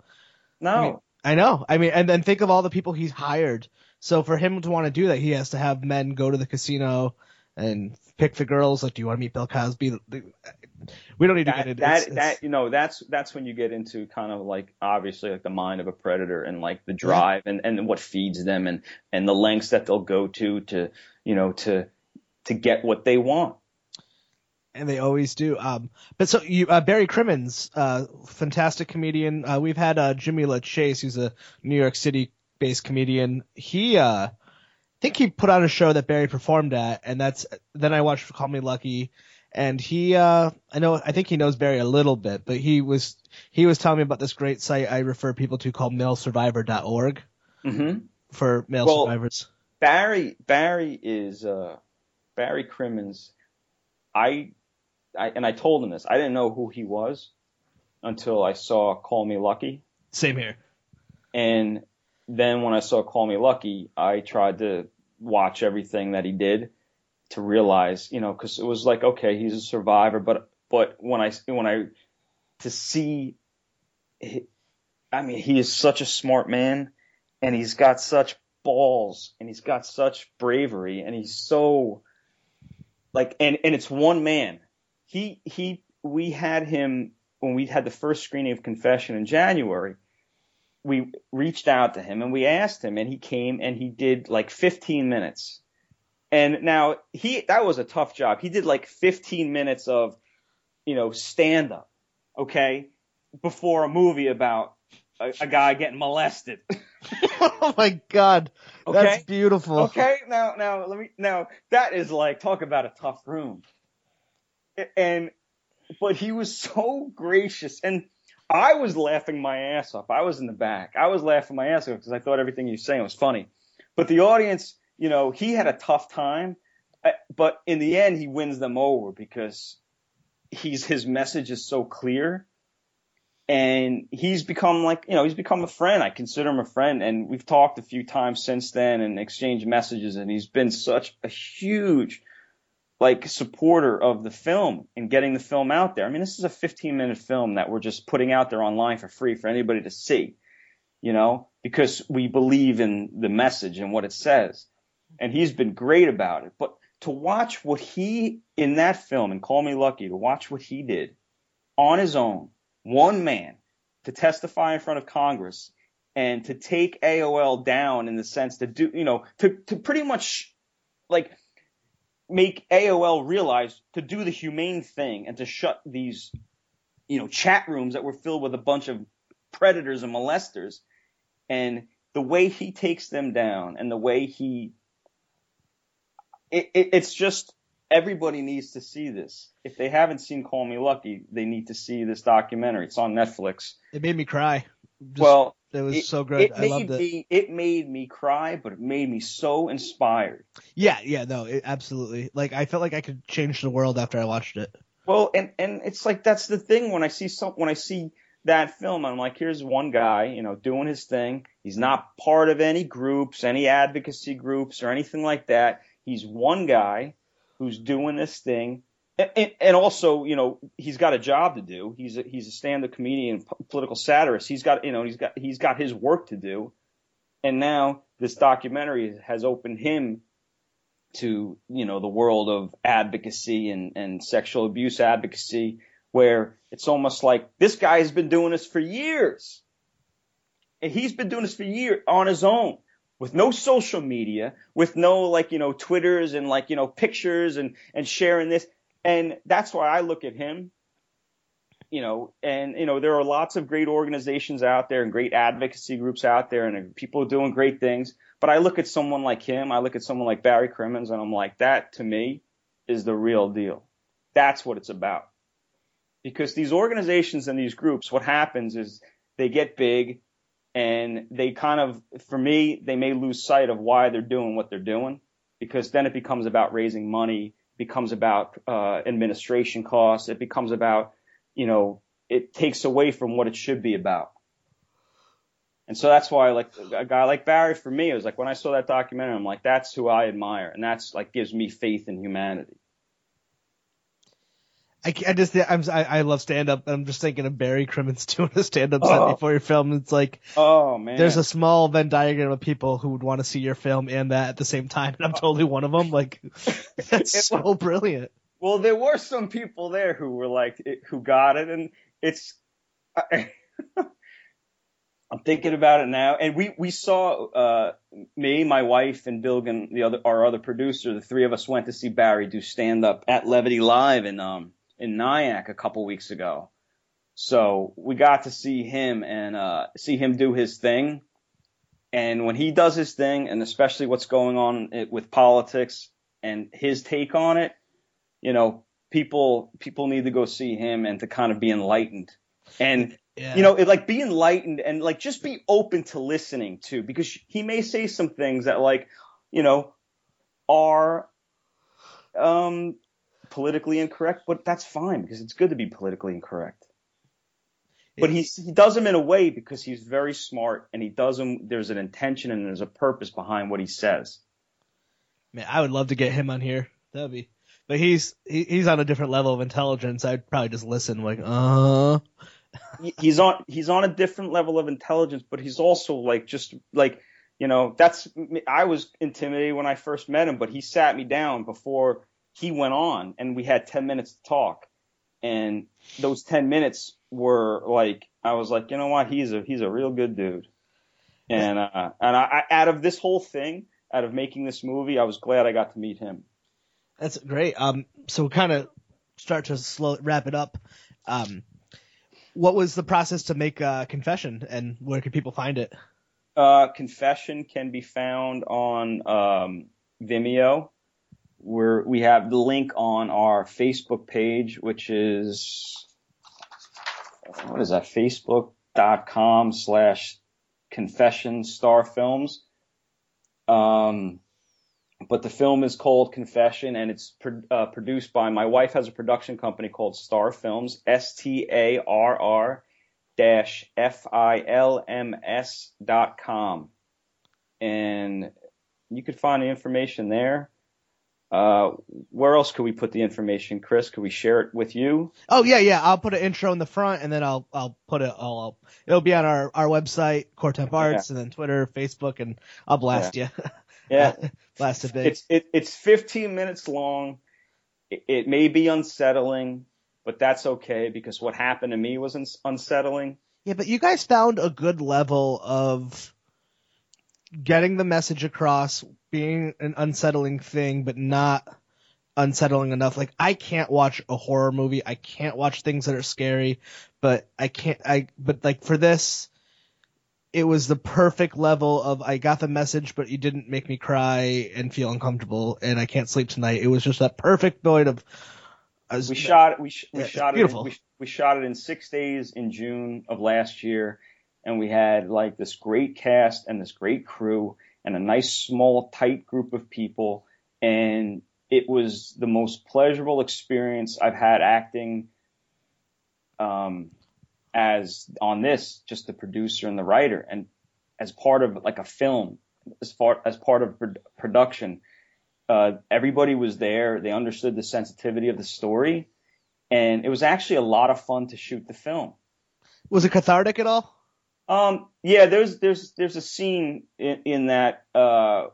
No. I mean, I know. I mean, and then think of all the people he's hired. So for him to want to do that, he has to have men go to the casino and pick the girls. Like, do you want to meet Bill Cosby? We don't need to get into that, it's- that you know that's that's when you get into kind of like obviously like the mind of a predator and like the drive and and what feeds them and and the lengths that they'll go to to you know to to get what they want. And they always do. Um, but so you, uh, Barry Crimmins, uh, fantastic comedian. Uh, we've had uh, Jimmy LaChase, who's a New York City-based comedian. He, uh, I think he put on a show that Barry performed at, and that's then I watched Call Me Lucky, and he, uh, I know, I think he knows Barry a little bit, but he was he was telling me about this great site I refer people to called MaleSurvivor.org hmm for male Well, survivors. Barry Barry is uh Barry Crimmins. I I and I told him this. I didn't know who he was until I saw Call Me Lucky. Same here. And then when I saw Call Me Lucky, I tried to watch everything that he did to realize, you know, because it was like, okay, he's a survivor, but but when I when I to see, I mean, he is such a smart man, and he's got such balls, and he's got such bravery, and he's so like, and and it's one man. He he we had him when we had the first screening of Confession in January we reached out to him and we asked him and he came and he did like 15 minutes. And now he, that was a tough job. He did like 15 minutes of, you know, stand up. Okay. Before a movie about a, a guy getting molested. oh my God, Okay. that's beautiful. Okay, now now let me now that is like talk about a tough room. And but he was so gracious and I was laughing my ass off. I was in the back. I was laughing my ass off because I thought everything he was saying was funny. But the audience, you know, he had a tough time, uh, but in the end he wins them over because he's his message is so clear and he's become like you know he's become a friend i consider him a friend and we've talked a few times since then and exchanged messages and he's been such a huge like supporter of the film and getting the film out there. I mean this is a 15 minute film that we're just putting out there online for free for anybody to see you know because we believe in the message and what it says. And he's been great about it. But to watch what he in that film and call me lucky to watch what he did on his own one man to testify in front of Congress and to take AOL down in the sense to do, you know, to, to pretty much like make AOL realize to do the humane thing and to shut these, you know, chat rooms that were filled with a bunch of predators and molesters. And the way he takes them down and the way he, it, it, it's just, everybody needs to see this. If they haven't seen Call Me Lucky, they need to see this documentary. It's on Netflix. It made me cry. Just- well, it was it- so great. It I made loved it. me it made me cry, but it made me so inspired. Yeah, yeah, no, it, absolutely. Like I felt like I could change the world after I watched it. Well, and and it's like that's the thing when I see some when I see that film, I'm like, here's one guy, you know, doing his thing. He's not part of any groups, any advocacy groups or anything like that. He's one guy who's doing this thing and, and also, you know, he's got a job to do. He's a, he's a stand-up comedian, political satirist. He's got, you know, he's got he's got his work to do. And now this documentary has opened him to, you know, the world of advocacy and, and sexual abuse advocacy, where it's almost like this guy has been doing this for years. And he's been doing this for years on his own with no social media, with no like, you know, Twitters and like, you know, pictures and, and sharing this. And that's why I look at him, you know, and, you know, there are lots of great organizations out there and great advocacy groups out there and people doing great things. But I look at someone like him, I look at someone like Barry Crimmins and I'm like, that to me is the real deal. That's what it's about. Because these organizations and these groups, what happens is they get big and they kind of, for me, they may lose sight of why they're doing what they're doing because then it becomes about raising money, becomes about uh, administration costs, it becomes about, you know, it takes away from what it should be about. And so that's why, like a guy like Barry, for me, it was like when I saw that documentary, I'm like, that's who I admire, and that's like gives me faith in humanity. I, I just I'm I, I love stand up. I'm just thinking of Barry Crimmins doing a stand up Oh. set before your film. It's like Oh man, there's a small Venn diagram of people who would want to see your film and that at the same time, and I'm totally one of them. Like that's so brilliant. well, there were some people there who were like, it, who got it, and it's. I, I'm thinking about it now, and we we saw uh, me, my wife, and Bilgan, the other our other producer. The three of us went to see Barry do stand up at Levity Live in um in Nyack a couple weeks ago. So we got to see him and uh, see him do his thing. And when he does his thing, and especially what's going on with politics and his take on it, you know, people people need to go see him and to kind of be enlightened. And Yeah. you know, it, like be enlightened and like just be open to listening to because he may say some things that like, you know, are um politically incorrect, but that's fine because it's good to be politically incorrect. But he he does them in a way because he's very smart and he does them. There's an intention and there's a purpose behind what he says. Man, I would love to get him on here. That'd be. But he's he, he's on a different level of intelligence. I'd probably just listen, like, uh. He- He's on he's on a different level of intelligence, but he's also like just like you know that's I was intimidated when I first met him, but he sat me down before he went on and we had 10 minutes to talk. And those 10 minutes were like, I was like, you know what? He's a, he's a real good dude. And, uh, and I, I, out of this whole thing, out of making this movie, I was glad I got to meet him. That's great. Um, so kind of start to slow wrap it up. Um, what was the process to make uh, Confession, and where can people find it? Uh, Confession can be found on, um, Vimeo. Where we have the link on our Facebook page, which is, what is that? Facebook.com slash confession star films. Um, but the film is called Confession and it's uh, produced by my wife has a production company called Starr Films, S T A R R dash F I L M S dot com. And you could find the information there. Uh, where else could we put the information, Chris? Could we share it with you? Oh yeah, yeah. I'll put an intro in the front, and then I'll I'll put it all. It'll be on our our website, Core Temp Arts, and then Twitter, Facebook, and I'll blast you. Yeah. blast it big. It's it, it's 15 minutes long. It, it may be unsettling, but that's okay because what happened to me was uns- unsettling. Yeah, but you guys found a good level of getting the message across, being an unsettling thing, but not unsettling enough. Like I can't watch a horror movie. I can't watch things that are scary, but I can't I but like for this it was the perfect level of I got the message but you didn't make me cry and feel uncomfortable and I can't sleep tonight. It was just that perfect void of was- We shot we sh- we Yeah, shot it in, we, we shot it in 6 days in June of last year and we had like this great cast and this great crew and a nice small tight group of people and it was the most pleasurable experience I've had acting um as on this just the producer and the writer and as part of like a film as far as part of production uh, everybody was there. They understood the sensitivity of the story, and it was actually a lot of fun to shoot the film. Was it cathartic at all? Um, yeah, there's there's there's a scene in, in that uh,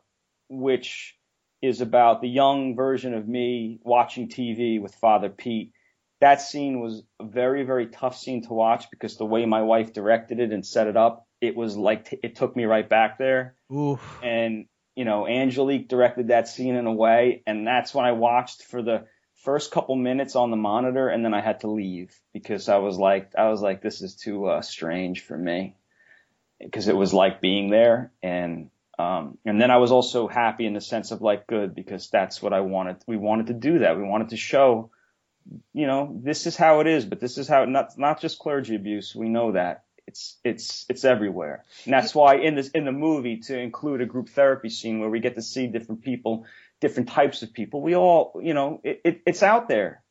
which is about the young version of me watching TV with Father Pete. That scene was a very very tough scene to watch because the way my wife directed it and set it up, it was like t- it took me right back there. Oof. And you know, Angelique directed that scene in a way, and that's when I watched for the first couple minutes on the monitor, and then I had to leave because I was like, I was like, this is too uh, strange for me because it was like being there, and um, and then I was also happy in the sense of like good because that's what I wanted. We wanted to do that. We wanted to show, you know, this is how it is, but this is how not not just clergy abuse. We know that it's it's it's everywhere, and that's why in this in the movie to include a group therapy scene where we get to see different people, different types of people. We all, you know, it, it it's out there.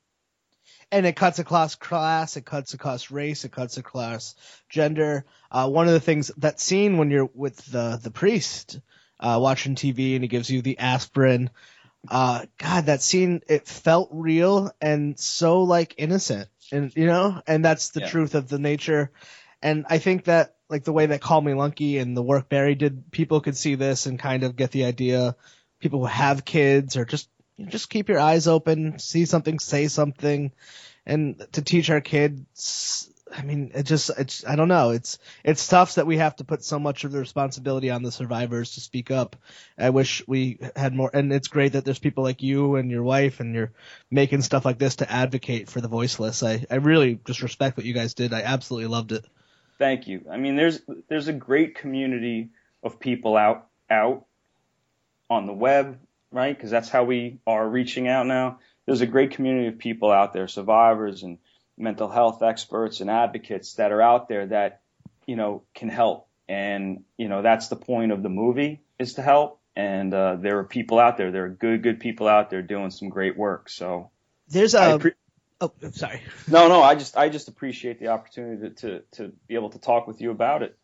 And it cuts across class, it cuts across race, it cuts across gender. Uh, one of the things that scene when you're with the the priest uh, watching TV and he gives you the aspirin. Uh, God, that scene it felt real and so like innocent, and you know, and that's the Yeah. truth of the nature. And I think that like the way that Call Me Lucky and the work Barry did, people could see this and kind of get the idea. People who have kids or just just keep your eyes open, see something, say something, and to teach our kids. I mean, it just, it's, I don't know. It's, it's tough that we have to put so much of the responsibility on the survivors to speak up. I wish we had more, and it's great that there's people like you and your wife and you're making stuff like this to advocate for the voiceless. I, I really just respect what you guys did. I absolutely loved it. Thank you. I mean, there's there's a great community of people out out on the web, right? Because that's how we are reaching out now. There's a great community of people out there, survivors and mental health experts and advocates that are out there that you know can help. And you know that's the point of the movie is to help. And uh, there are people out there. There are good good people out there doing some great work. So There's a. appre- oh, sorry. no, no, I just I just appreciate the opportunity to, to to be able to talk with you about it.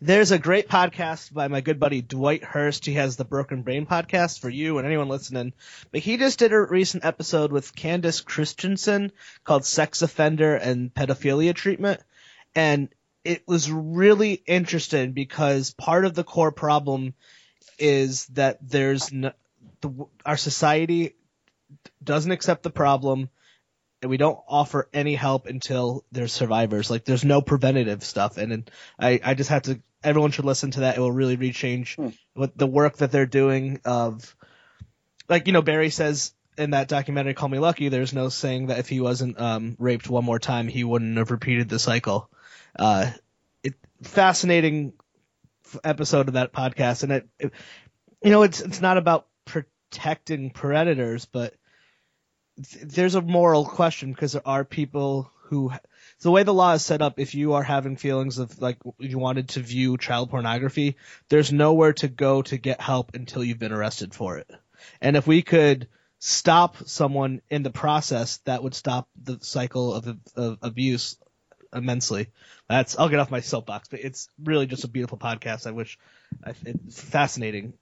There's a great podcast by my good buddy Dwight Hurst. He has the Broken Brain podcast for you and anyone listening. But he just did a recent episode with Candice Christiansen called Sex Offender and Pedophilia Treatment. And it was really interesting because part of the core problem is that there's no, the, our society doesn't accept the problem and we don't offer any help until there's survivors. Like there's no preventative stuff, and, and I I just have to. Everyone should listen to that. It will really rechange Hmm. what the work that they're doing. Of like you know Barry says in that documentary Call Me Lucky. There's no saying that if he wasn't um, raped one more time, he wouldn't have repeated the cycle. Uh, it fascinating f- episode of that podcast, and it, it you know it's it's not about protecting predators, but th- there's a moral question because there are people who the way the law is set up if you are having feelings of like you wanted to view child pornography there's nowhere to go to get help until you've been arrested for it. And if we could stop someone in the process that would stop the cycle of, of abuse immensely. That's i'll get off my soapbox but it's really just a beautiful podcast. I wish it's fascinating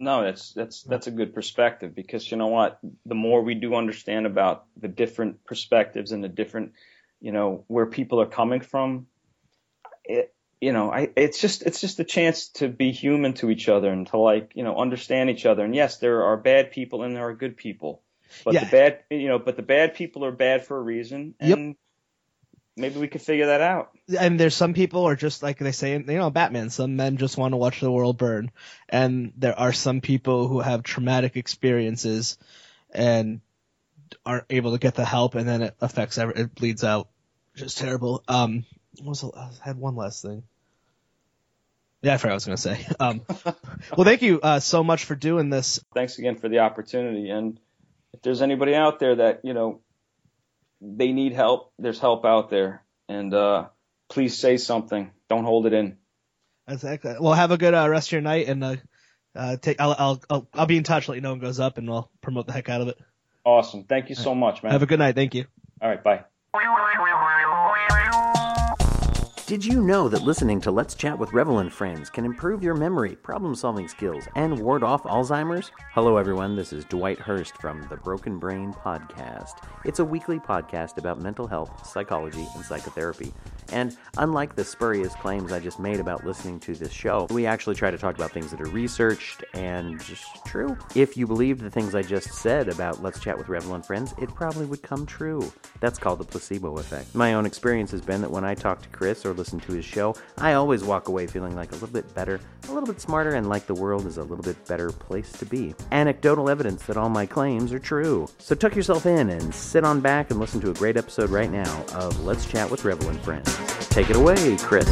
No, that's that's that's a good perspective because you know what? The more we do understand about the different perspectives and the different, you know, where people are coming from, it, you know, I it's just it's just a chance to be human to each other and to like, you know, understand each other. And yes, there are bad people and there are good people. But Yeah. the bad, you know, but the bad people are bad for a reason. Yep. Maybe we could figure that out. and there's some people are just like they say, you know, Batman. Some men just want to watch the world burn, and there are some people who have traumatic experiences and aren't able to get the help, and then it affects every, it bleeds out. Just terrible. Um, was the, I had one last thing. Yeah, I forgot what I was gonna say. Um, well, thank you uh, so much for doing this. thanks again for the opportunity. And if there's anybody out there that, you know, they need help, there's help out there. And uh, please say something. Don't hold it in. Excellent. Well, have a good uh, rest of your night, and uh, uh, take. I'll, I'll I'll I'll be in touch. Let you know when it goes up, and I'll promote the heck out of it. Awesome. Thank you so much, man. Have a good night. Thank you. All right, bye. Did you know that listening to Let's Chat with Revel and Friends can improve your memory, problem solving skills, and ward off Alzheimer's? Hello, everyone. This is Dwight Hurst from the Broken Brain Podcast. It's a weekly podcast about mental health, psychology, and psychotherapy. And unlike the spurious claims I just made about listening to this show, we actually try to talk about things that are researched and just true. If you believed the things I just said about Let's Chat with Revel and Friends, it probably would come true. That's called the placebo effect. My own experience has been that when I talk to Chris or listen to his show, I always walk away feeling like a little bit better, a little bit smarter, and like the world is a little bit better place to be. Anecdotal evidence that all my claims are true. So tuck yourself in and sit on back and listen to a great episode right now of Let's Chat with Revel and Friends. Take it away, Chris.